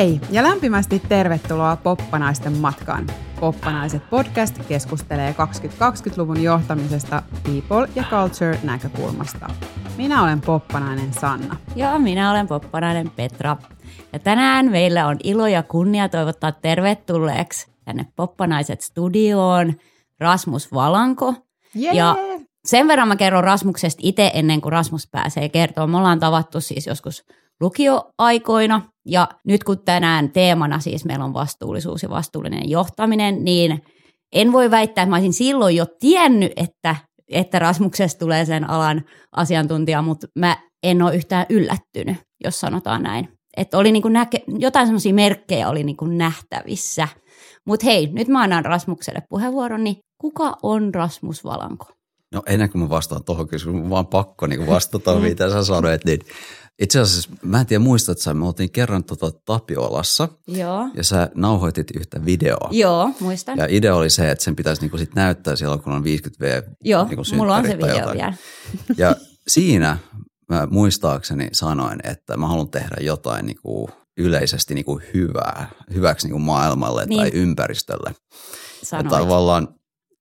Hei ja lämpimästi tervetuloa Poppanaisten matkaan. Poppanaiset podcast keskustelee 2020-luvun johtamisesta people- ja culture-näkökulmasta. Minä olen Poppanainen Sanna. Ja minä olen Poppanainen Petra. Ja tänään meillä on ilo ja kunnia toivottaa tervetulleeksi tänne Poppanaiset studioon Rasmus Valanko. Yeah. Ja sen verran mä kerron Rasmuksesta itse ennen kuin Rasmus pääsee kertomaan. Me ollaan tavattu siis joskus lukioaikoina ja nyt kun tänään teemana siis meillä on vastuullisuus ja vastuullinen johtaminen, niin en voi väittää, että mä olisin silloin jo tiennyt, että, että Rasmuksesta tulee sen alan asiantuntija, mutta mä en ole yhtään yllättynyt, jos sanotaan näin. Että oli niin kuin näke, jotain semmoisia merkkejä oli niin kuin nähtävissä. Mutta hei, nyt mä annan Rasmukselle puheenvuoron, niin kuka on Rasmus Valanko? No ennen kuin mä vastaan tuohon kysymykseen, vaan pakko niin vastata, mitä sä sanoit. Niin itse asiassa, mä en tiedä muistat sä, me oltiin kerran tota Tapiolassa Joo. ja sä nauhoitit yhtä videoa. Joo, muistan. Ja idea oli se, että sen pitäisi niinku sit näyttää silloin, kun on 50V Joo, niinku mulla on se video jotain. vielä. Ja siinä mä muistaakseni sanoin, että mä haluan tehdä jotain niinku yleisesti niinku hyvää, hyväksi niinku maailmalle Niin. tai ympäristölle. Ja Sanoit. tavallaan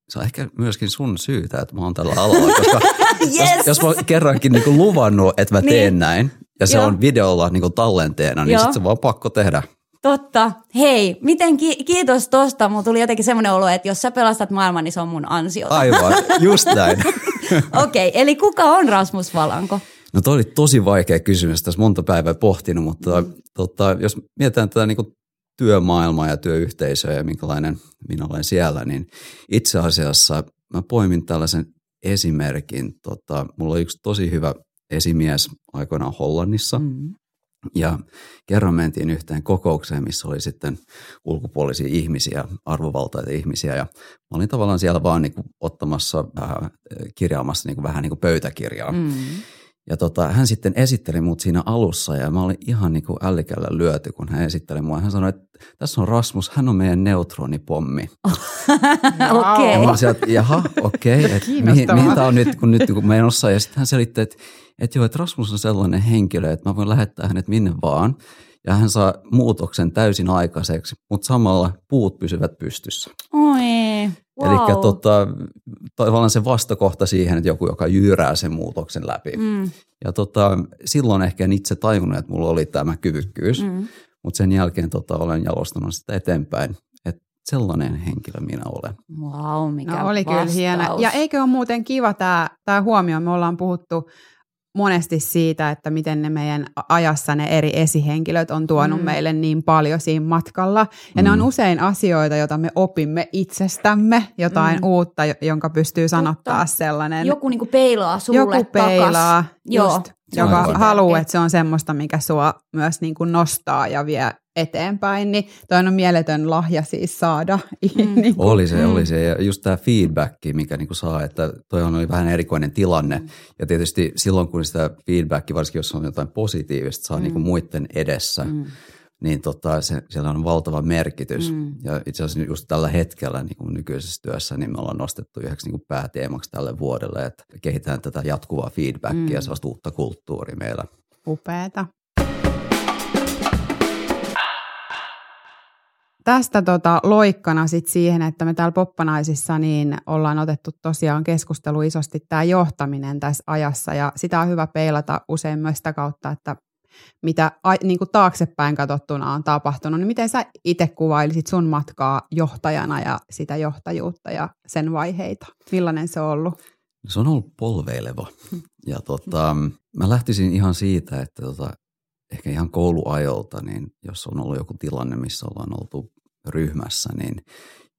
se on ehkä myöskin sun syytä, että mä oon tällä alalla, koska Yes! jos, jos mä oon kerrankin niinku luvannut, että mä Niin. teen näin, ja se Joo. on videolla niinku tallenteena, niin Joo. sit se vaan pakko tehdä. Totta. Hei, miten ki- kiitos tosta. Mulla tuli jotenkin semmoinen olo, että jos sä pelastat maailman, niin se on mun ansiota. Aivan, just näin. Okei, okay, eli kuka on Rasmus Valanko? No toi oli tosi vaikea kysymys, tässä monta päivää pohtinut, mutta mm. tota, jos mietitään tätä niinku työmaailmaa ja työyhteisöä ja minkälainen minä olen siellä, niin itse asiassa mä poimin tällaisen esimerkin. Tota, mulla oli yksi tosi hyvä esimies aikoinaan Hollannissa Mm. ja kerran mentiin yhteen kokoukseen, missä oli sitten ulkopuolisia ihmisiä, arvovaltaita ihmisiä ja mä olin tavallaan siellä vaan niin ottamassa, äh, kirjaamassa niin vähän niin kuin pöytäkirjaa. Mm. Ja tota, hän sitten esitteli mut siinä alussa ja mä olin ihan niin kuin ällikällä lyöty, kun hän esitteli mua. Hän sanoi, että tässä on Rasmus, hän on meidän neutronipommi. Okei. Ja mä sieltä, että jaha, okei, okay, että mihin, mihin tämä on nyt, kun nyt kun menossa. Ja sitten hän selitti, että, että joo, että Rasmus on sellainen henkilö, että mä voin lähettää hänet minne vaan. Ja hän saa muutoksen täysin aikaiseksi, mutta samalla puut pysyvät pystyssä. Oi, wow. Eli tota, tavallaan se vastakohta siihen, että joku, joka jyyrää sen muutoksen läpi. Mm. Ja tota, silloin ehkä en itse tajunnut, että mulla oli tämä kyvykkyys, mm. Mutta sen jälkeen tota, olen jalostunut sitä eteenpäin, että sellainen henkilö minä olen. Wow, mikä No oli kyllä vastaus. hieno. Ja eikö ole muuten kiva tämä, tämä huomio, me ollaan puhuttu monesti siitä, että miten ne meidän ajassa ne eri esihenkilöt on tuonut Mm. meille niin paljon siinä matkalla. Ja mm. ne on Mm. usein asioita, joita me opimme itsestämme, jotain Mm. uutta, jo- jonka pystyy sanottaa sellainen. Joku niinku peilaa sulle joku peilaa, takas. Joo, just, on joka haluaa, että se on semmoista, mikä sua myös niin kuin nostaa ja vie eteenpäin, niin toi on mieletön lahja siis saada. Mm. niin kuin, Oli se, Mm. oli se. Ja just tämä feedback, mikä niinku saa, että toi oli vähän erikoinen tilanne. Ja tietysti silloin, kun sitä feedbackia, varsinkin jos on jotain positiivista, saa Mm. niinku muiden edessä, Mm. niin tota, se, siellä on valtava merkitys. Mm. Ja itse asiassa just tällä hetkellä niin kuin nykyisessä työssä, niin me ollaan nostettu yhdeksi niin kuin pääteemaksi tälle vuodelle, että kehitetään tätä jatkuvaa feedbackia Mm. ja sellaista uutta kulttuuria meillä. Upeeta. Tästä tota, loikkana sit siihen, että me täällä Poppanaisissa niin ollaan otettu tosiaan keskustelu isosti tämä johtaminen tässä ajassa ja sitä on hyvä peilata usein myös sitä kautta, että mitä a, niin kuin taaksepäin katsottuna on tapahtunut, niin miten sä itse kuvailisit sun matkaa johtajana ja sitä johtajuutta ja sen vaiheita? Millainen se on ollut? Se on ollut polveileva. Ja tota, mä lähtisin ihan siitä, että tota, ehkä ihan kouluajolta, niin jos on ollut joku tilanne, missä ollaan oltu ryhmässä, niin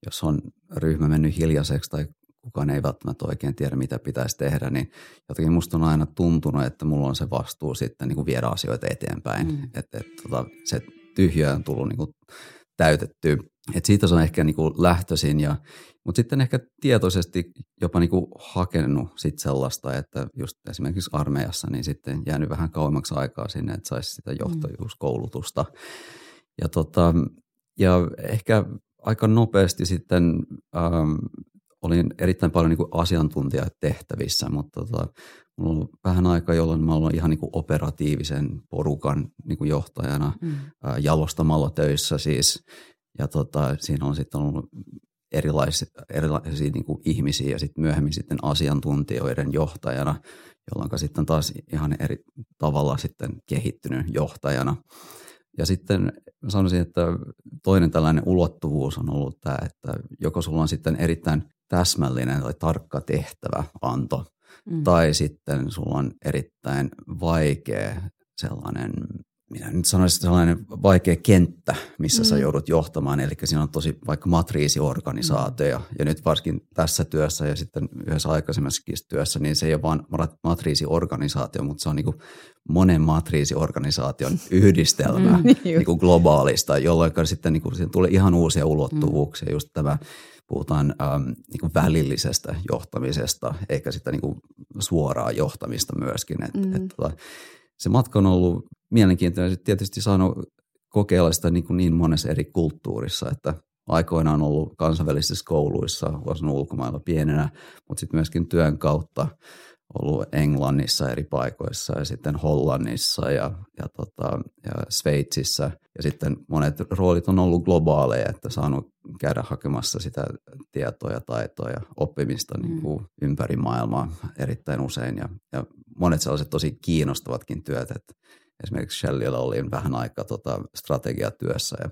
jos on ryhmä mennyt hiljaiseksi tai kukaan ei välttämättä oikein tiedä, mitä pitäisi tehdä, niin jotenkin musta on aina tuntunut, että mulla on se vastuu sitten niin kuin viedä asioita eteenpäin. Mm. Että et, tota, se tyhjö on tullut niin kuin täytetty. Et siitä se on ehkä niin kuin lähtöisin, ja, mutta sitten ehkä tietoisesti jopa niin kuin hakenut sit sellaista, että just esimerkiksi armeijassa niin sitten jäänyt vähän kauemmaksi aikaa sinne, että saisi sitä johtajuuskoulutusta. Ja, tota, ja ehkä aika nopeasti sitten ähm, olin erittäin paljon niin kuin asiantuntijatehtävissä, mutta tota, mulla on ollut vähän aikaa, jolloin mä olen ihan niin kuin operatiivisen porukan niin kuin johtajana mm. jalostamalla töissä siis. Ja tota, siinä on sitten ollut erilaisia, erilaisia niin kuin ihmisiä ja sitten myöhemmin sitten asiantuntijoiden johtajana, jolloin sitten taas ihan eri tavalla sitten kehittynyt johtajana. Ja sitten sanoisin, että toinen tällainen ulottuvuus on ollut tämä, että joko sulla on sitten erittäin täsmällinen tai tarkka tehtävä anto, mm. tai sitten sulla on erittäin vaikea sellainen minä nyt sanoisin, sellainen vaikea kenttä, missä mm. sä joudut johtamaan. Eli siinä on tosi vaikka matriisiorganisaatio. Mm. Ja nyt varsinkin tässä työssä ja sitten yhdessä aikaisemmassakin työssä, niin se ei ole vain matriisiorganisaatio, mutta se on niin kuin monen matriisiorganisaation yhdistelmä mm, niin kuin globaalista, jolloin sitten niin kuin, tulee ihan uusia ulottuvuuksia. Mm. Just tämä puhutaan ähm, niin kuin välillisestä johtamisesta, eikä sitä niin kuin suoraa johtamista myöskin. Et, mm. et, tota, se matka on ollut mielenkiintoinen. Tietysti saanut kokeilla sitä niin, kuin niin monessa eri kulttuurissa, että aikoinaan ollut kansainvälisissä kouluissa, vuosina ulkomailla pienenä, mutta sitten myöskin työn kautta ollut Englannissa eri paikoissa ja sitten Hollannissa ja, ja, tota, ja Sveitsissä. Ja sitten monet roolit on ollut globaaleja, että saanut käydä hakemassa sitä tietoa ja taitoa ja oppimista mm. niin kuin ympäri maailmaa erittäin usein. Ja, ja monet sellaiset tosi kiinnostavatkin työt, että esimerkiksi Shellillä oli vähän aikaa tota strategiatyössä ja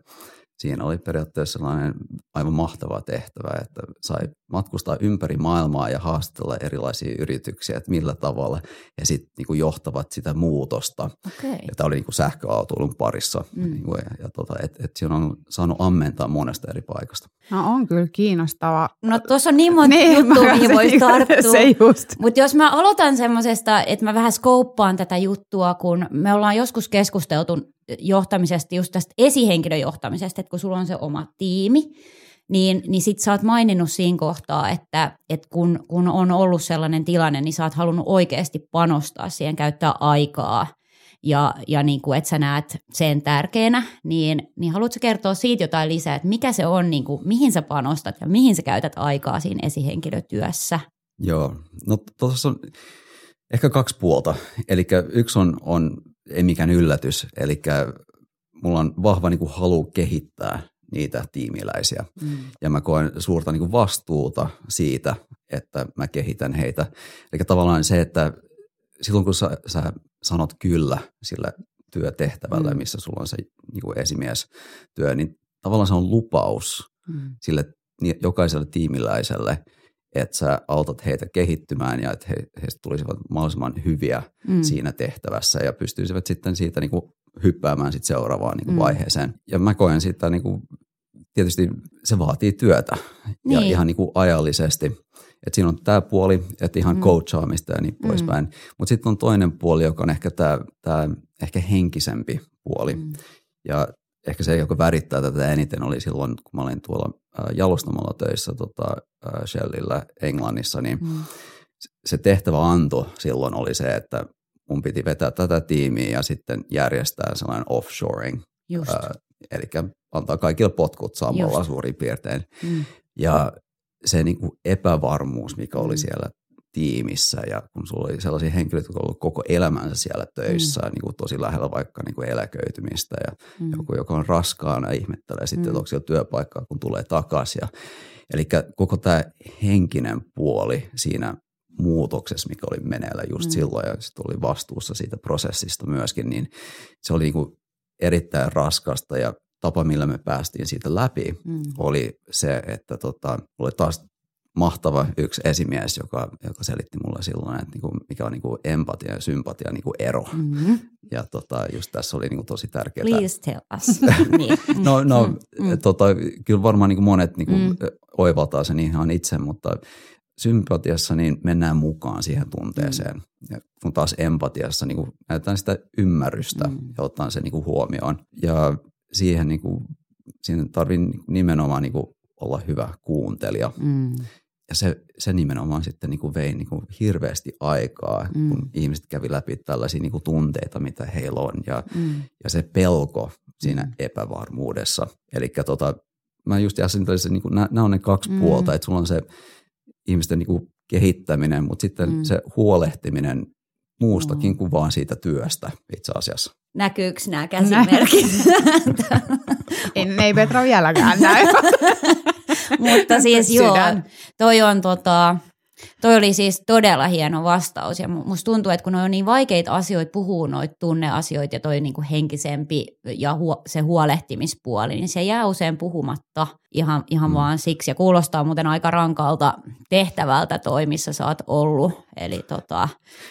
siinä oli periaatteessa sellainen aivan mahtava tehtävä, että sai matkustaa ympäri maailmaa ja haastatella erilaisia yrityksiä, että millä tavalla he sitten niinku johtavat sitä muutosta. Okay. Ja tämä oli niinku sähköautoilun parissa. Mm. Niinku, ja, ja tota, et, et siinä on saanut ammentaa monesta eri paikasta. No on kyllä kiinnostava. No tuossa on niin monta niin, juttua, mihin voisi tarttua. Mutta jos mä aloitan semmoisesta, että mä vähän skouppaan tätä juttua, kun me ollaan joskus keskusteltu johtamisesta, just tästä esihenkilöjohtamisesta, että kun sulla on se oma tiimi, niin, niin sit sä oot maininnut siinä kohtaa, että, että kun, kun on ollut sellainen tilanne, niin sä oot halunnut oikeasti panostaa siihen, käyttää aikaa ja, ja niin kuin, että sä näet sen tärkeänä, niin, niin haluatko kertoa siitä jotain lisää, että mikä se on, niin kuin, mihin sä panostat ja mihin sä käytät aikaa siinä esihenkilötyössä? Joo, no tuossa on ehkä kaksi puolta. Eli yksi on, on ei mikään yllätys. Eli mulla on vahva niin kuin halu kehittää niitä tiimiläisiä. Mm. Ja mä koen suurta niin kuin vastuuta siitä, että mä kehitän heitä. Eli tavallaan se, että silloin kun sä, sä sanot kyllä sille työtehtävälle, mm. missä sulla on se niin kuin esimiestyö, niin tavallaan se on lupaus mm. sille jokaiselle tiimiläiselle – että sä autat heitä kehittymään ja että he, heistä tulisivat mahdollisimman hyviä mm. siinä tehtävässä ja pystyisivät sitten siitä niin kuin hyppäämään sitten seuraavaan niin kuin mm. vaiheeseen. Ja mä koen sitä niin kuin, tietysti se vaatii työtä niin. ja ihan niin kuin ajallisesti. Että siinä on tämä puoli, että ihan mm. coachaamista ja niin mm. poispäin. Mutta sitten on toinen puoli, joka on ehkä tämä ehkä henkisempi puoli. Mm. Ja ehkä se, joka värittää tätä eniten, oli silloin, kun mä olin tuolla jalostamalla töissä tota, Shellillä Englannissa, niin mm. se tehtävä anto silloin oli se, että mun piti vetää tätä tiimiä ja sitten järjestää sellainen offshoring. Just. Äh, eli antaa kaikille potkut samalla Just. suurin piirtein. Mm. Ja se niin kuin epävarmuus, mikä oli mm. siellä tiimissä ja kun sulla oli sellaisia henkilöitä, jotka olivat koko elämänsä siellä töissä, mm. niin kuin tosi lähellä vaikka niin kuin eläköitymistä ja mm. joku, joka on raskaana ihmettelee sitten, mm. että onko siellä työpaikkaa, kun tulee takaisin. Ja, eli koko tämä henkinen puoli siinä muutoksessa, mikä oli meneillä just mm. silloin ja sitten oli vastuussa siitä prosessista myöskin, niin se oli niin kuin erittäin raskasta ja tapa, millä me päästiin siitä läpi, mm. oli se, että tota, oli taas mahtava yksi esimies, joka, joka selitti mulle silloin, että niinku, mikä on niinku empatia ja sympatia niinku ero. Mm-hmm. Ja tota, just tässä oli niinku tosi tärkeää. Please tell us. niin. no, no mm-hmm. tota, kyllä varmaan niinku monet niinku mm. oivaltaa sen ihan itse, mutta sympatiassa niin mennään mukaan siihen tunteeseen. Mm. Ja kun taas empatiassa niin kuin näytetään sitä ymmärrystä mm. ja ottaa se niin kuin huomioon. Ja siihen, niin kuin, siihen tarvii nimenomaan niin kuin olla hyvä kuuntelija. Mm. Ja se, se nimenomaan sitten niin kuin vei niin kuin hirveästi aikaa, mm. kun ihmiset kävi läpi tällaisia niin kuin tunteita, mitä heillä on. Ja, mm. ja se pelko siinä mm. epävarmuudessa. Eli tota, mä just jäsentelin, että niin nämä on ne kaksi mm. puolta, että sulla on se ihmisten niin kuin kehittäminen, mutta sitten mm. se huolehtiminen muustakin mm. kuin vaan siitä työstä itse asiassa. Näkyykö nämä käsimerkit? en, ei Petra vieläkään näy. Mutta siis joo, toi on tota, Toi oli siis todella hieno vastaus ja musta tuntuu, että kun on niin vaikeita asioita puhuu noita tunneasioita ja toi niinku henkisempi ja huo, se huolehtimispuoli, niin se jää usein puhumatta ihan, ihan mm. vaan siksi. Ja kuulostaa muuten aika rankalta tehtävältä toi, missä sä oot ollut. Eli tota,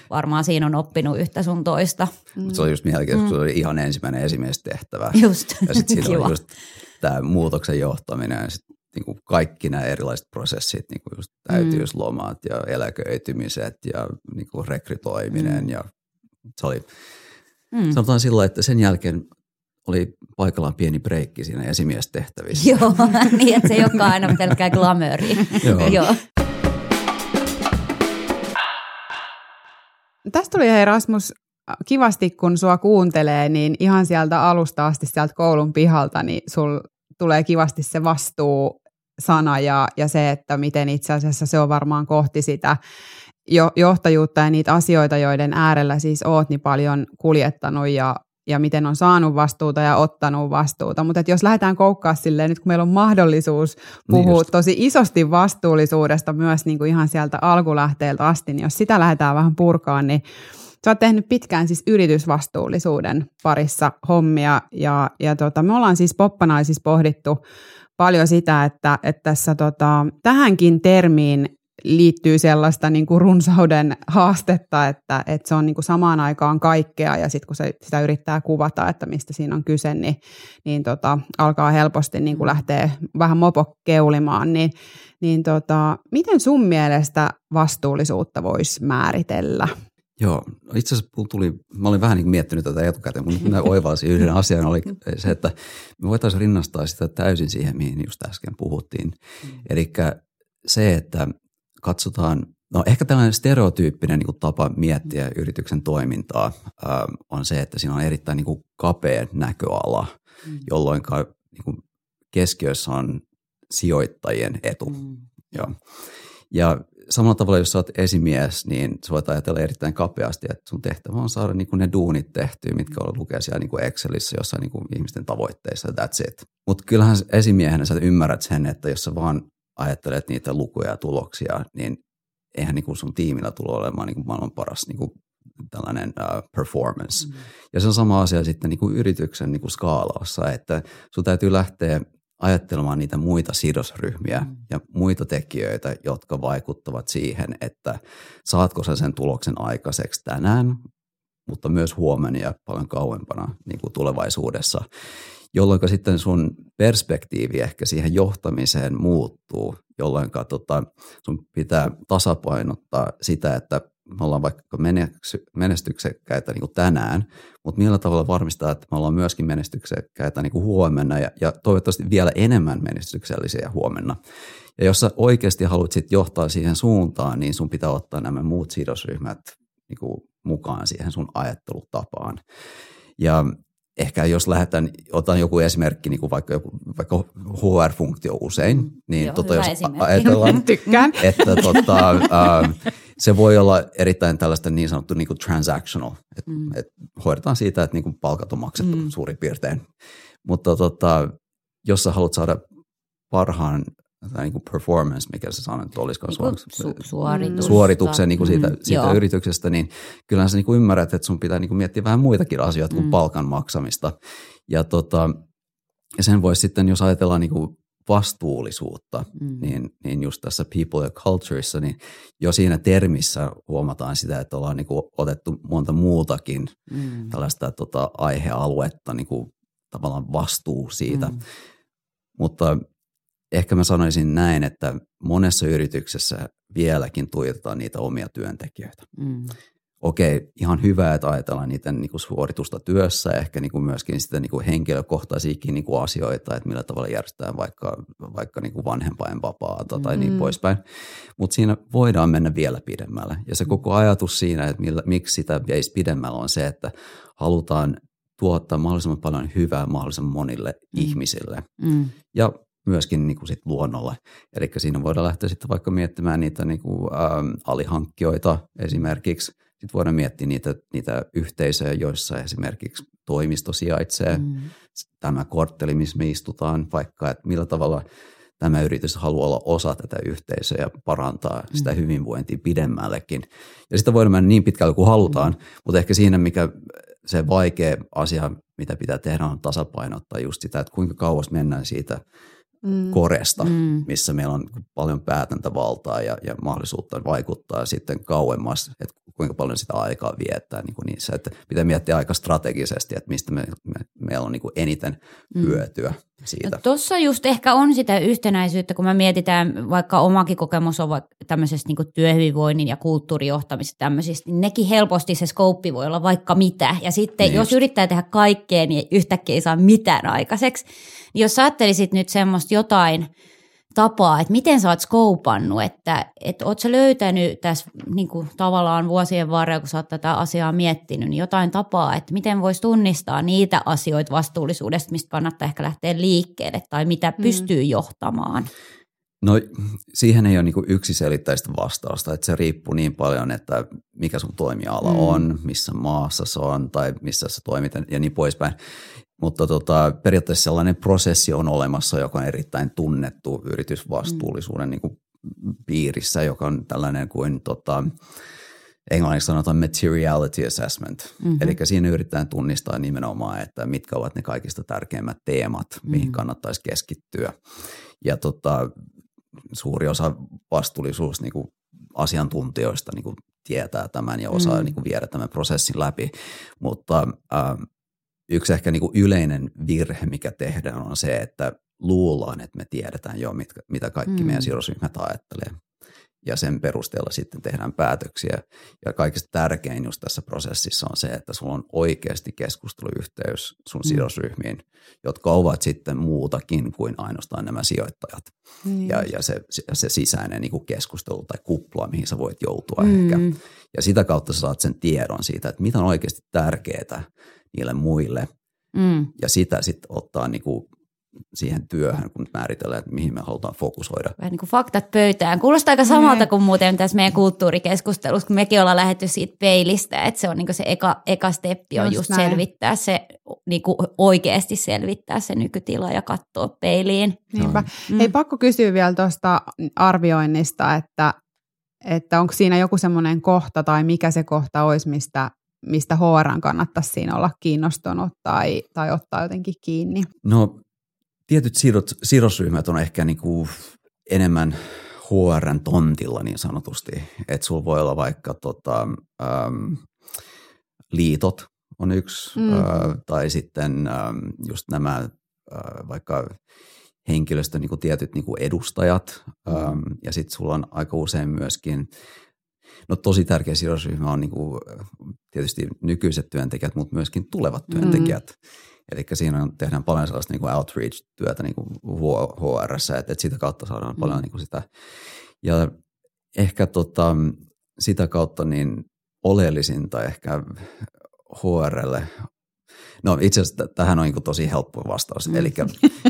varmaan siinä on oppinut yhtä sun toista. Mm. Se oli just mielenkiintoista, mm. se oli ihan ensimmäinen esimiestehtävä. Just. Ja sitten siinä oli just tämä muutoksen johtaminen ja sit niin kuin kaikki nämä erilaiset prosessit, niin kuin just täytyyslomat mm. ja eläköitymiset ja niin kuin rekrytoiminen. Mm. Ja se oli, mm. sanotaan sillä että sen jälkeen oli paikallaan pieni breikki siinä esimiestehtävissä. Joo, niin että se ei olekaan aina pelkkää glamouria. Joo. Joo. Tästä tuli hei Rasmus kivasti, kun sua kuuntelee, niin ihan sieltä alusta asti sieltä koulun pihalta, niin sul tulee kivasti se vastuu sana ja, ja se, että miten itse asiassa se on varmaan kohti sitä jo, johtajuutta ja niitä asioita, joiden äärellä siis oot niin paljon kuljettanut ja, ja miten on saanut vastuuta ja ottanut vastuuta. Mutta jos lähdetään koukkaa silleen, nyt kun meillä on mahdollisuus niin puhua niin tosi isosti vastuullisuudesta myös niin kuin ihan sieltä alkulähteeltä asti, niin jos sitä lähdetään vähän purkaan, niin Sä oot tehnyt pitkään siis yritysvastuullisuuden parissa hommia ja, ja tota, me ollaan siis poppanaisissa pohdittu paljon sitä, että, että tässä tota, tähänkin termiin liittyy sellaista niin kuin runsauden haastetta, että, että se on niin kuin samaan aikaan kaikkea ja sitten kun se, sitä yrittää kuvata, että mistä siinä on kyse, niin, niin tota, alkaa helposti niin kuin lähteä vähän mopo keulimaan. Niin, niin tota, miten sun mielestä vastuullisuutta voisi määritellä? Joo, no itse asiassa tuli, mä olin vähän niin miettinyt tätä etukäteen, mutta mä oivalsin yhden asian oli se, että me voitaisiin rinnastaa sitä täysin siihen, mihin just äsken puhuttiin. Mm. Eli se, että katsotaan, no ehkä tällainen stereotyyppinen niin tapa miettiä yrityksen toimintaa äh, on se, että siinä on erittäin niin kuin kapea näköala, mm. jolloin niin kuin keskiössä on sijoittajien etu. Mm. Joo. Ja samalla tavalla, jos sä oot esimies, niin sä voit ajatella erittäin kapeasti, että sun tehtävä on saada niin kuin ne duunit tehtyä, mitkä on lukea siellä niin kuin Excelissä jossain niin kuin ihmisten tavoitteissa, that's it. Mutta kyllähän esimiehenä sä ymmärrät sen, että jos sä vaan ajattelet niitä lukuja ja tuloksia, niin eihän niin kuin sun tiimillä tule olemaan niin kuin maailman paras niin kuin tällainen uh, performance. Mm. Ja se on sama asia sitten niin kuin yrityksen niin kuin skaalaussa, että sun täytyy lähteä ajattelemaan niitä muita sidosryhmiä mm. ja muita tekijöitä, jotka vaikuttavat siihen, että saatko sä sen tuloksen aikaiseksi tänään, mutta myös huomenna ja paljon kauempana niin kuin tulevaisuudessa, jolloin sitten sun perspektiivi ehkä siihen johtamiseen muuttuu, jolloin tota, sun pitää tasapainottaa sitä, että me ollaan vaikka menestyksekkäitä niin kuin tänään, mutta millä tavalla varmistaa, että me ollaan myöskin menestyksekkäitä niin kuin huomenna ja, ja toivottavasti vielä enemmän menestyksellisiä huomenna. Ja jos sä oikeasti haluat sit johtaa siihen suuntaan, niin sun pitää ottaa nämä muut sidosryhmät niin kuin mukaan siihen sun ajattelutapaan. Ja ehkä jos lähdetään, otan joku esimerkki, niin kuin vaikka, joku, vaikka HR-funktio usein, niin Joo, tota, jos ajatellaan, Tykkään. että tota, uh, se voi olla erittäin tällaista niin sanottu niin kuin transactional, että mm. et hoidetaan siitä, että niin kuin palkat on maksettu mm. suurin piirtein. Mutta tota, jos sä haluat saada parhaan tai niin kuin performance, mikä se sanoo, että olisikaan niin su- suoritus. suorituksen niin kuin siitä, mm, siitä yrityksestä, niin kyllähän sä niin kuin ymmärrät, että sun pitää niin kuin miettiä vähän muitakin asioita kuin mm. palkan maksamista. Ja, tota, ja sen voisi sitten, jos ajatellaan niin kuin vastuullisuutta, mm. niin, niin just tässä people ja cultureissa, niin jo siinä termissä huomataan sitä, että ollaan niin kuin otettu monta muutakin mm. tällaista tota, aihealuetta, niin kuin tavallaan vastuu siitä. Mm. Mutta ehkä mä sanoisin näin, että monessa yrityksessä vieläkin tuijotetaan niitä omia työntekijöitä. Mm. Okei, ihan hyvä, että ajatellaan niiden niin kuin suoritusta työssä, ehkä niin kuin myöskin sitä niin kuin henkilökohtaisiakin niin kuin asioita, että millä tavalla järjestetään vaikka, vaikka niin kuin vanhempainvapaata tai niin mm. niin poispäin. Mutta siinä voidaan mennä vielä pidemmälle. Ja se mm. koko ajatus siinä, että millä, miksi sitä veisi pidemmällä on se, että halutaan tuottaa mahdollisimman paljon hyvää mahdollisimman monille mm. ihmisille. Mm. Ja myöskin niin kuin sit luonnolle. Eli siinä voidaan lähteä sitten vaikka miettimään niitä niin kuin, ähm, alihankkijoita esimerkiksi. Sitten voidaan miettiä niitä, niitä yhteisöjä, joissa esimerkiksi toimisto sijaitsee, mm. tämä kortteli, missä me istutaan, vaikka että millä tavalla tämä yritys haluaa olla osa tätä yhteisöä ja parantaa mm. sitä hyvinvointia pidemmällekin. Ja sitä voidaan mennä niin pitkälle kuin halutaan, mm. mutta ehkä siinä, mikä se vaikea asia, mitä pitää tehdä, on tasapainottaa just sitä, että kuinka kauas mennään siitä mm. koresta, mm. missä meillä on paljon päätäntävaltaa ja, ja mahdollisuutta vaikuttaa sitten kauemmas, että kuinka paljon sitä aikaa viettää niin kuin niissä. Että pitää miettiä aika strategisesti, että mistä me, me, meillä on niin kuin eniten mm. Siitä. No, Tuossa just ehkä on sitä yhtenäisyyttä, kun me mietitään, vaikka omakin kokemus on tämmöisestä niin työhyvinvoinnin ja kulttuurijohtamisesta tämmöisistä, niin nekin helposti se skouppi voi olla vaikka mitä. Ja sitten niin jos just. yrittää tehdä kaikkea, niin yhtäkkiä ei saa mitään aikaiseksi. Niin jos ajattelisit nyt semmoista jotain – tapaa, että miten sä oot skoupannut, että, että oot sä löytänyt tässä niin kuin tavallaan vuosien varrella, kun sä oot tätä asiaa miettinyt, niin jotain tapaa, että miten voisi tunnistaa niitä asioita vastuullisuudesta, mistä kannattaa ehkä lähteä liikkeelle tai mitä mm. pystyy johtamaan? No siihen ei ole niin yksiselitteistä vastausta, että se riippuu niin paljon, että mikä sun toimiala mm. on, missä maassa se on tai missä sä toimit ja niin poispäin. Mutta tota, periaatteessa sellainen prosessi on olemassa, joka on erittäin tunnettu yritysvastuullisuuden mm. niin kuin piirissä, joka on tällainen kuin tota, englanniksi sanotaan materiality assessment. Mm-hmm. Eli siinä yritetään tunnistaa nimenomaan, että mitkä ovat ne kaikista tärkeimmät teemat, mm-hmm. mihin kannattaisi keskittyä. Ja tota, suuri osa vastuullisuus niin kuin asiantuntijoista niin kuin tietää tämän ja osaa mm. niin kuin viedä tämän prosessin läpi, mutta äh, yksi ehkä niin kuin yleinen virhe, mikä tehdään, on se, että luullaan, että me tiedetään jo, mitkä, mitä kaikki mm. meidän sidosryhmät ajattelee. Ja sen perusteella sitten tehdään päätöksiä. Ja kaikista tärkein just tässä prosessissa on se, että sulla on oikeasti keskusteluyhteys sun mm. sidosryhmiin, jotka ovat sitten muutakin kuin ainoastaan nämä sijoittajat. Mm. Ja, ja se, se sisäinen niin kuin keskustelu tai kupla, mihin sä voit joutua mm. ehkä. Ja sitä kautta sä saat sen tiedon siitä, että mitä on oikeasti tärkeää niille muille. Mm. Ja sitä sitten ottaa niinku siihen työhön, kun määritellään, että mihin me halutaan fokusoida. Vähän niin kuin faktat pöytään. Kuulostaa aika samalta mm. kuin muuten tässä meidän kulttuurikeskustelussa, kun mekin ollaan lähdetty siitä peilistä, että se on niin se eka, eka steppi on just, just selvittää se, niin kuin oikeasti selvittää se nykytila ja katsoa peiliin. Niinpä. Mm. Hei, pakko kysyä vielä tuosta arvioinnista, että, että onko siinä joku semmoinen kohta tai mikä se kohta olisi, mistä mistä HR kannattaisi siinä olla kiinnostunut tai, tai ottaa jotenkin kiinni? No tietyt sidot, sidosryhmät on ehkä niin kuin enemmän HRn tontilla niin sanotusti. Että sulla voi olla vaikka tota, äm, liitot on yksi, mm. ä, tai sitten äm, just nämä ä, vaikka henkilöstön niin kuin tietyt niin kuin edustajat, äm, ja sitten sulla on aika usein myöskin No tosi tärkeä sidosryhmä on niin kuin, tietysti nykyiset työntekijät, mutta myöskin tulevat mm. työntekijät. Mm. Eli siinä on, tehdään paljon sellaista niin kuin outreach-työtä niin kuin HR, että, että sitä kautta saadaan mm. paljon niin kuin sitä. Ja ehkä tota, sitä kautta niin oleellisinta ehkä HRlle No itse asiassa tähän on niin tosi helppo vastaus. Mm. Eli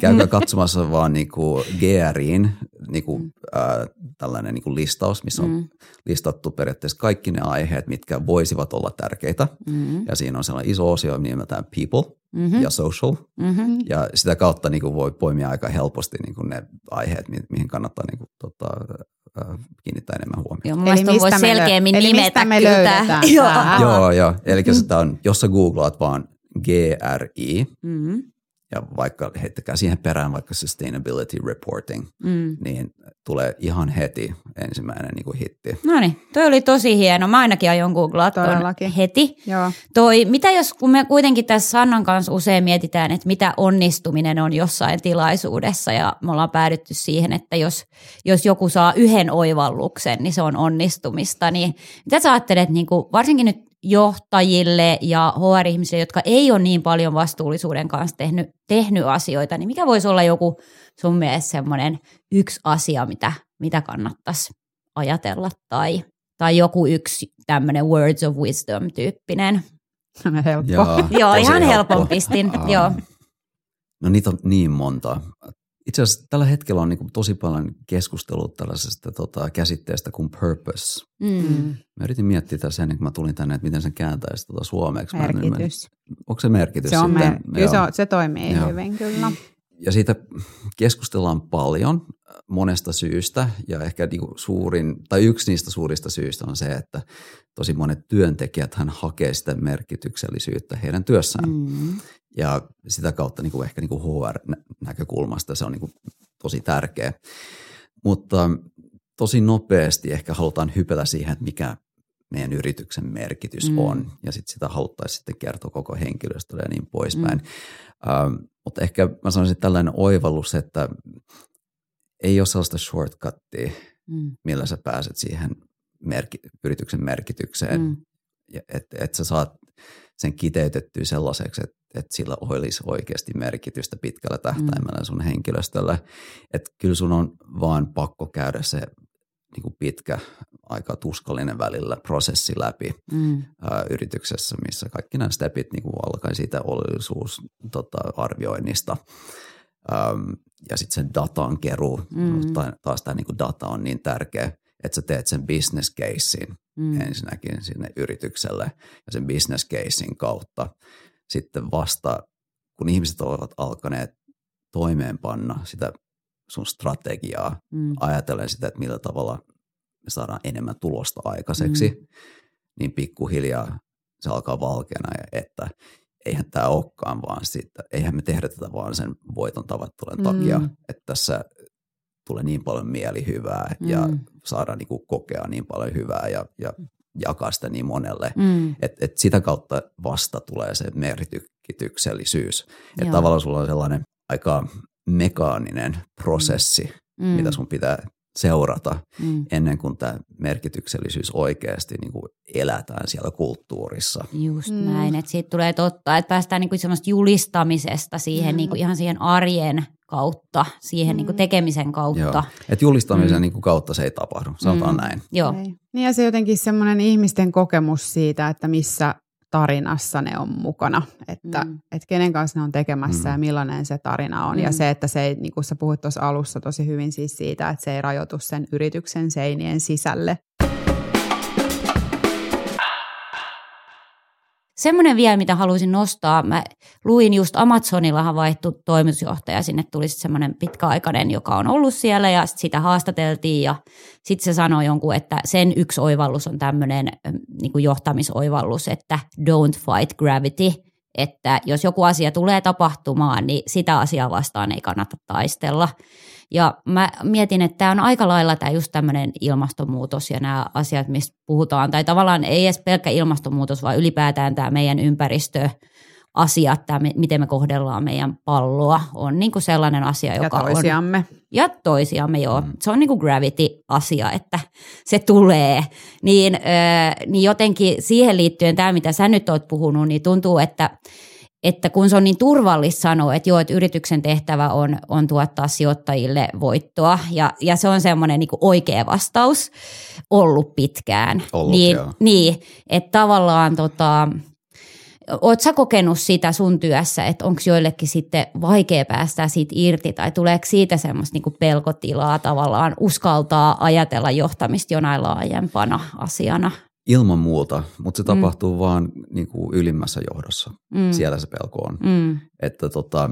käykää katsomassa vaan niin kuin GRIin niin kuin, mm. äh, tällainen niin kuin listaus, missä on mm. listattu periaatteessa kaikki ne aiheet, mitkä voisivat olla tärkeitä. Mm. Ja siinä on sellainen iso osio nimeltään people mm-hmm. ja social. Mm-hmm. Ja sitä kautta niin kuin voi poimia aika helposti niin kuin ne aiheet, mi- mihin kannattaa niin kuin, tota, kiinnittää enemmän huomiota. Joo, eli mistä voi selkeämmin lö- nimetä eli mistä me löydetään Joo, joo. Eli sitä on, jos sä googlaat vaan GRI, mm-hmm. ja vaikka heittäkää siihen perään vaikka sustainability reporting, mm. niin tulee ihan heti ensimmäinen niin kuin hitti. No niin, toi oli tosi hieno. Mä ainakin aion googlaa heti. Joo. Toi, mitä jos, kun me kuitenkin tässä Sannan kanssa usein mietitään, että mitä onnistuminen on jossain tilaisuudessa ja me ollaan päädytty siihen, että jos, jos joku saa yhden oivalluksen, niin se on onnistumista. Niin mitä sä ajattelet, niin kuin, varsinkin nyt johtajille ja HR-ihmisille, jotka ei ole niin paljon vastuullisuuden kanssa tehnyt, tehnyt asioita, niin mikä voisi olla joku sun mielestä semmoinen yksi asia, mitä, mitä kannattaisi ajatella tai, tai joku yksi tämmöinen words of wisdom tyyppinen? Helppo. Joo, Joo ihan helppo. helpon pistin. Uh, joo. No niitä on niin monta. Itse asiassa tällä hetkellä on niin kuin tosi paljon keskustelua tällaisesta tota, käsitteestä kuin purpose. Mm. Mä yritin miettiä tässä ennen kuin mä tulin tänne, että miten sen kääntäisi tota suomeksi. Merkitys. Mä, onko se merkitys Se, on sitten? mer- kyllä se, on, se toimii Joo. hyvin kyllä. Ja siitä keskustellaan paljon monesta syystä ja ehkä niinku suurin, tai yksi niistä suurista syistä on se, että tosi monet työntekijät hän hakee sitä merkityksellisyyttä heidän työssään. Mm. Ja sitä kautta niinku ehkä niinku HR-näkökulmasta se on niinku tosi tärkeä. Mutta tosi nopeasti ehkä halutaan hypätä siihen, että mikä meidän yrityksen merkitys Mm. on. Ja sitten sitä haluttaisiin sitten kertoa koko henkilöstölle ja niin poispäin. Mm. Ähm, mutta ehkä mä sanoisin että tällainen oivallus, että ei ole sellaista shortcuttia, Mm. millä sä pääset siihen merki- yrityksen merkitykseen. Mm. Että et sä saat sen kiteytettyä sellaiseksi, että et sillä olisi oikeasti merkitystä pitkällä tähtäimellä sun henkilöstölle. Että kyllä sun on vaan pakko käydä se niin kuin pitkä, aika tuskallinen välillä prosessi läpi Mm. ää, yrityksessä, missä kaikki nämä stepit niin kuin alkaen siitä oleellisuus tota, arvioinnista äm, ja sitten sen datan keruu. Mm. Mm. Taas tämä niin data on niin tärkeä, että sä teet sen business casein Mm. mm. ensinnäkin sinne yritykselle ja sen business casein kautta sitten vasta, kun ihmiset ovat alkaneet toimeenpanna sitä sun strategiaa, Mm. ajatellen sitä, että millä tavalla me saadaan enemmän tulosta aikaiseksi, mm. niin pikkuhiljaa se alkaa valkeana, että eihän tämä olekaan vaan siitä, eihän me tehdä tätä vaan sen voiton tavattolen takia, Mm. että tässä tulee niin paljon mielihyvää mm. ja Mm. saadaan niin kuin kokea niin paljon hyvää ja, ja jakaa sitä niin monelle. Mm. Et, et sitä kautta vasta tulee se merkityksellisyys. Että tavallaan sulla on sellainen aika mekaaninen prosessi, Mm. mitä sun pitää seurata Mm. ennen kuin tämä merkityksellisyys oikeasti niin kuin elätään siellä kulttuurissa. Just Mm. mm. näin, että siitä tulee totta, että päästään niinku semmoista julistamisesta siihen Mm. niinku ihan siihen arjen kautta, siihen Mm. niinku tekemisen kautta. Joo. Et julistamisen Mm. niin kuin kautta se ei tapahdu, sanotaan Mm. näin. Joo. Ei. Niin ja se jotenkin semmoinen ihmisten kokemus siitä, että missä tarinassa ne on mukana, että Mm. et kenen kanssa ne on tekemässä Mm. ja millainen se tarina on. Mm. Mm. Ja se, että se ei, niin kuin sä puhuit tuossa alussa tosi hyvin siis siitä, että se ei rajoitu sen yrityksen seinien sisälle. Semmoinen vielä, mitä haluaisin nostaa, mä luin just Amazonillahan vaihtu toimitusjohtaja, sinne tuli sitten semmoinen pitkäaikainen, joka on ollut siellä ja sit sitä haastateltiin ja sitten se sanoi jonkun, että sen yksi oivallus on tämmöinen niin johtamisoivallus, että don't fight gravity, että jos joku asia tulee tapahtumaan, niin sitä asiaa vastaan ei kannata taistella. Ja mä mietin, että tämä on aika lailla tämä just tämmöinen ilmastonmuutos ja nämä asiat, mistä puhutaan, tai tavallaan ei edes pelkkä ilmastonmuutos, vaan ylipäätään tämä meidän ympäristö, asiat, tämä, miten me kohdellaan meidän palloa, on niin kuin sellainen asia, Ja joka on... toisiamme. Ja toisiamme, joo. Mm. Se on niin kuin gravity-asia, että se tulee. Niin, öö, niin jotenkin siihen liittyen tämä, mitä sä nyt oot puhunut, niin tuntuu, että että kun se on niin turvallista sanoa, että joo, että yrityksen tehtävä on, on tuottaa sijoittajille voittoa, ja, ja se on semmoinen niin oikea vastaus ollut pitkään. Ollut, niin, joo. niin, että tavallaan tota, Oletko sä kokenut sitä sun työssä, että onko joillekin sitten vaikea päästä siitä irti tai tuleeko siitä semmoista niinku pelkotilaa tavallaan uskaltaa ajatella johtamista jonain laajempana asiana? Ilman muuta, mutta se Mm. tapahtuu vaan niin kuin ylimmässä johdossa. Mm. Siellä se pelko on. Mm. Että tota,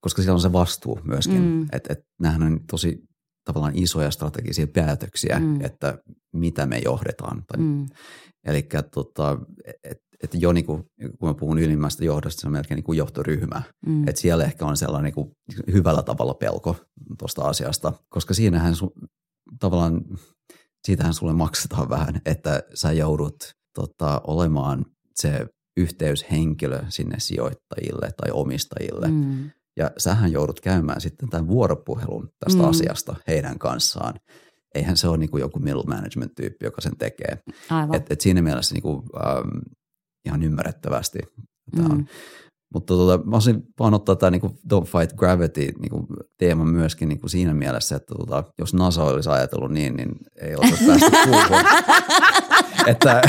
koska siellä on se vastuu myöskin, Mm. että et, nämähän on tosi tavallaan isoja strategisia päätöksiä, Mm. että mitä me johdetaan. Tai, mm. Eli tota, että et jo niin kuin, kun mä puhun ylimmästä johdosta, se on melkein niin kuin johtoryhmä. Mm. Että siellä ehkä on sellainen niin kuin hyvällä tavalla pelko tuosta asiasta, koska siinähän su, tavallaan, siitähän sulle maksetaan vähän, että sä joudut tota, olemaan se yhteyshenkilö sinne sijoittajille tai omistajille. Mm. Mm. Ja sähän joudut käymään sitten tämän vuoropuhelun tästä Mm. mm. asiasta heidän kanssaan. Eihän se ole niin kuin joku middle management-tyyppi, joka sen tekee. Aivan. Et, et siinä mielessä niin kuin, ähm, ihan ymmärrettävästi tämä on. Mm. Mutta tota, mä olisin vaan ottaa tämä niinku Don't Fight Gravity niinku teema myöskin niinku siinä mielessä, että tota, jos NASA olisi ajatellut niin, niin ei oltaisi päästy kuuhun. että,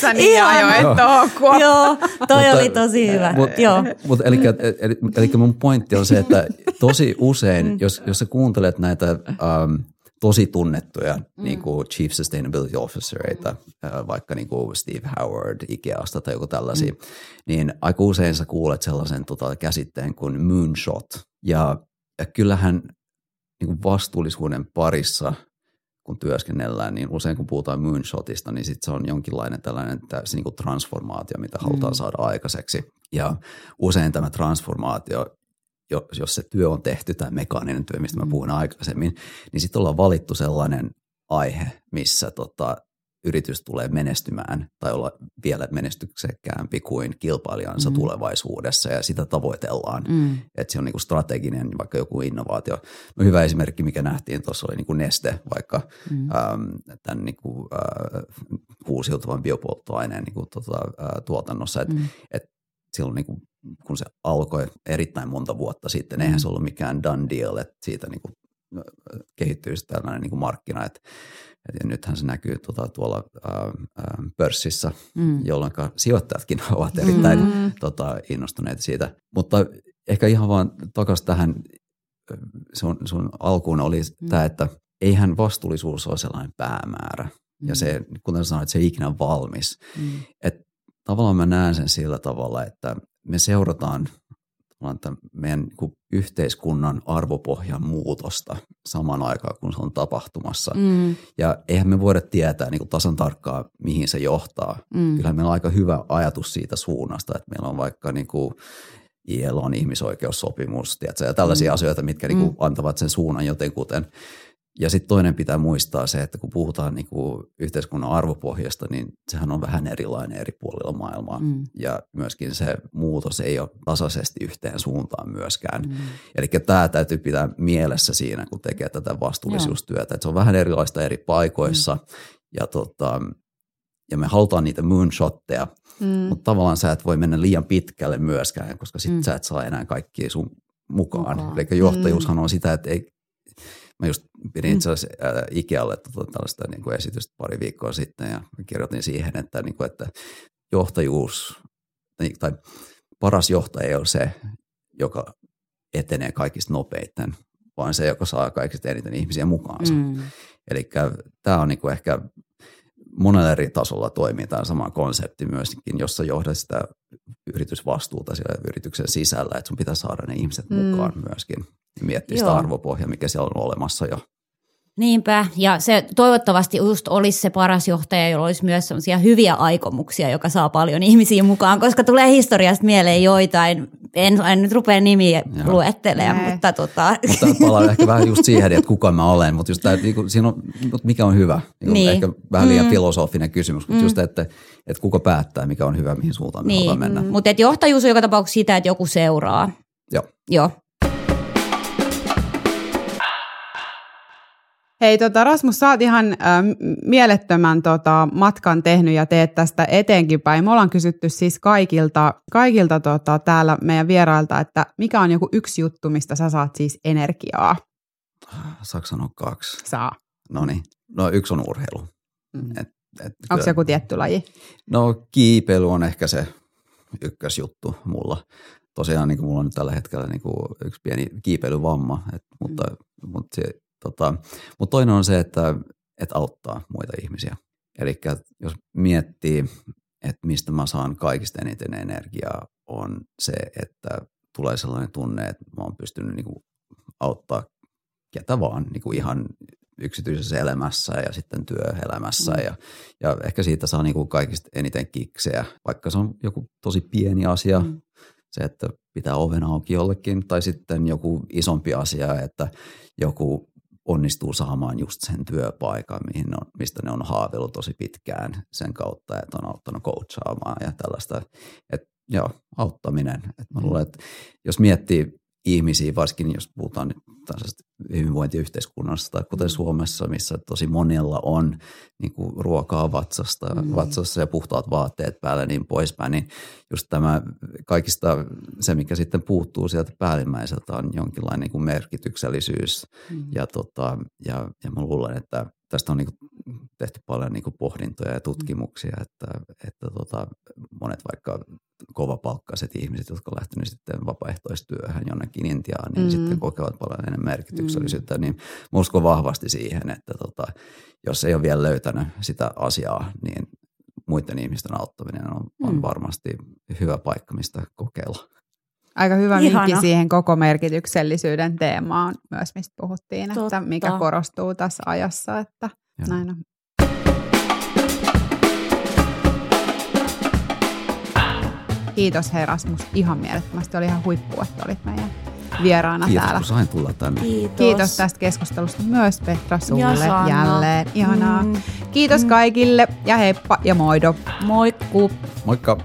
Sä niin Ihana. ajoit tuohon Joo, toi Mutta- oli tosi hyvä. Mut, Joo. Mutta eli, eli, eli mun pointti on se, että tosi Mm. usein, jos, jos sä kuuntelet näitä um, tosi tunnettuja mm. niin kuin Chief Sustainability Officereita, äh, vaikka niin kuin Steve Howard Ikeasta tai joku tällaisia, mm. niin aika usein sä kuulet sellaisen tota, käsitteen kuin moonshot. Ja, ja kyllähän niin kuin vastuullisuuden parissa – kun työskennellään, niin usein kun puhutaan moonshotista, niin sit se on jonkinlainen tällainen täysin niin kuin transformaatio, mitä halutaan Mm. saada aikaiseksi. Ja usein tämä transformaatio, jos se työ on tehty, tämä mekaaninen työ, mistä mä Mm. puhuin aikaisemmin, niin sitten ollaan valittu sellainen aihe, missä tota, yritys tulee menestymään tai olla vielä menestyksekkäämpi kuin kilpailijansa Mm. tulevaisuudessa ja sitä tavoitellaan Mm. että se on niinku strateginen, vaikka joku innovaatio. No hyvä esimerkki, mikä nähtiin tuossa oli niinku Neste, vaikka Mm. äm, tämän niinku, äh, uusiutuvan biopolttoaineen niinku, tota, äh, tuotannossa. Et, Mm. et silloin niinku, kun se alkoi erittäin monta vuotta sitten, Mm. eihän se ollut mikään done deal, että siitä niinku, äh, kehittyisi tällainen niinku markkina. Et, et, ja nythän se näkyy tota, tuolla äh, äh, pörssissä, Mm. jolloin sijoittajatkin ovat erittäin Mm. tota, innostuneita siitä. Mutta ehkä ihan vaan takaisin tähän sun, sun alkuun oli Mm. tämä, että eihän vastuullisuus ole sellainen päämäärä. Ja se, kuten sanoit, se ei ikinä valmis. Mm. Et tavallaan mä näen sen sillä tavalla, että me seurataan tämän meidän niin yhteiskunnan arvopohjan muutosta samaan aikaan, kun se on tapahtumassa. Mm. Ja eihän me voida tietää niin kuin tasan tarkkaan, mihin se johtaa. Mm. Kyllähän meillä on aika hyvä ajatus siitä suunnasta, että meillä on vaikka niin kuin ILOn ihmisoikeussopimus tiedätkö, ja tällaisia Mm. mm. asioita, mitkä niin kuin antavat sen suunnan jotenkuten. Ja sitten toinen pitää muistaa se, että kun puhutaan niin kuin yhteiskunnan arvopohjasta, niin sehän on vähän erilainen eri puolilla maailmaa. Mm. Ja myöskin se muutos ei ole tasaisesti yhteen suuntaan myöskään. Mm. Eli tämä täytyy pitää mielessä siinä, kun tekee tätä vastuullisuustyötä. Että se on vähän erilaista eri paikoissa Mm. ja, tota, ja me halutaan niitä moonshotteja, Mm. mutta tavallaan sä et voi mennä liian pitkälle myöskään, koska sit Mm. mm. sä et saa enää kaikkia sun mukaan. Mukaan. Eli johtajuushan on sitä, että ei, mä just pidin itse asiassa ää, Ikealle tota, tällaista niin kuin esitystä pari viikkoa sitten ja kirjoitin siihen, että, niin kuin, että johtajuus tai, tai paras johtaja ei ole se, joka etenee kaikista nopeiten, vaan se, joka saa kaikista eniten ihmisiä mukaansa. Mm. Mm. Eli tämä on niinku ehkä monella eri tasolla toimii tämä sama konsepti myöskin, jossa johdat sitä yritysvastuuta siellä yrityksen sisällä, että sun pitää saada ne ihmiset Mm. mukaan myöskin ja miettiä sitä Joo. arvopohjaa, mikä siellä on olemassa jo. Niinpä, ja se toivottavasti just olisi se paras johtaja, jolla olisi myös sellaisia hyviä aikomuksia, joka saa paljon ihmisiä mukaan, koska tulee historiasta mieleen joitain, en, en nyt rupea nimiä Joo. luettelemaan, Nee. mutta tota, Mutta palaan ehkä vähän just siihen, että kuka mä olen, mutta just tää, niinku, siinä on, mut mikä on hyvä. Niinku, Niin. Ehkä vähän liian Mm. filosofinen kysymys, mutta just, että, että kuka päättää, mikä on hyvä, mihin suuntaan me niin, halutaan mennä. mutta johtajuus on joka tapauksessa sitä, että joku seuraa. Joo. Joo. Hei tota, Rasmus, sä oot ihan äh, mielettömän tota, matkan tehnyt ja teet tästä eteenkin päin. Me ollaan kysytty siis kaikilta, kaikilta tota, täällä meidän vierailta, että mikä on joku yksi juttu, mistä sä saat siis energiaa? Saanko sanoa kaksi? Saa. No niin. No yksi on urheilu. Mm. Et, et, Onko se joku tietty laji? No kiipeily on ehkä se ykkösjuttu mulla. Tosiaan niin kuin mulla on nyt tällä hetkellä niin kuin yksi pieni kiipeilyvamma, et, mutta, mm. mutta, se, tota, mutta toinen on se, että, että auttaa muita ihmisiä. Eli jos miettii, että mistä mä saan kaikista eniten energiaa, on se, että tulee sellainen tunne, että mä oon pystynyt niin kuin auttaa ketä vaan niin kuin ihan yksityisessä elämässä ja sitten työelämässä Mm. ja, ja ehkä siitä saa niin kuin kaikista eniten kiksejä, vaikka se on joku tosi pieni asia, mm. se, että pitää oven auki jollekin, tai sitten joku isompi asia, että joku onnistuu saamaan just sen työpaikan, mihin on, mistä ne on haaveillut tosi pitkään sen kautta, että on auttanut coachaamaan ja tällaista. Että joo, auttaminen. Et mä luulen, että jos miettii ihmisiä, varsinkin jos puhutaan nyt tällaisesta hyvinvointiyhteiskunnasta, tai kuten Suomessa, missä tosi monella on niin kuin ruokaa vatsasta, Mm. mm. vatsassa ja puhtaat vaatteet päällä ja niin poispäin, niin just tämä kaikista se, mikä sitten puuttuu sieltä päällimmäiseltä on jonkinlainen niin kuin merkityksellisyys Mm. ja, tota, ja, ja mä luulen, että tästä on niin kuin tehty paljon niin kuin pohdintoja ja tutkimuksia, että, että tota, monet vaikka kovapalkkaiset ihmiset, jotka on lähtenyt sitten vapaaehtoistyöhön jonnekin Intiaan, niin mm. sitten kokevat paljon enemmän merkityksellisyyttä. Mm. Niin uskon vahvasti siihen, että tota, jos ei ole vielä löytänyt sitä asiaa, niin muiden ihmisten auttaminen on, on mm. varmasti hyvä paikka, mistä kokeilla. Aika hyvä Ihana. vinkki siihen koko merkityksellisyyden teemaan myös, mistä puhuttiin, Totta. että mikä korostuu tässä ajassa, että näin on. Kiitos Herasmus ihan mielettömästi. Oli ihan huippu, että olit meidän vieraana Kiitos, täällä. Kiitos, sain tulla tänne. Kiitos. Kiitos tästä keskustelusta myös Petra sulle jälleen. Ihanaa. Mm. Kiitos mm. kaikille ja heippa ja moido. Moikku. Moikka.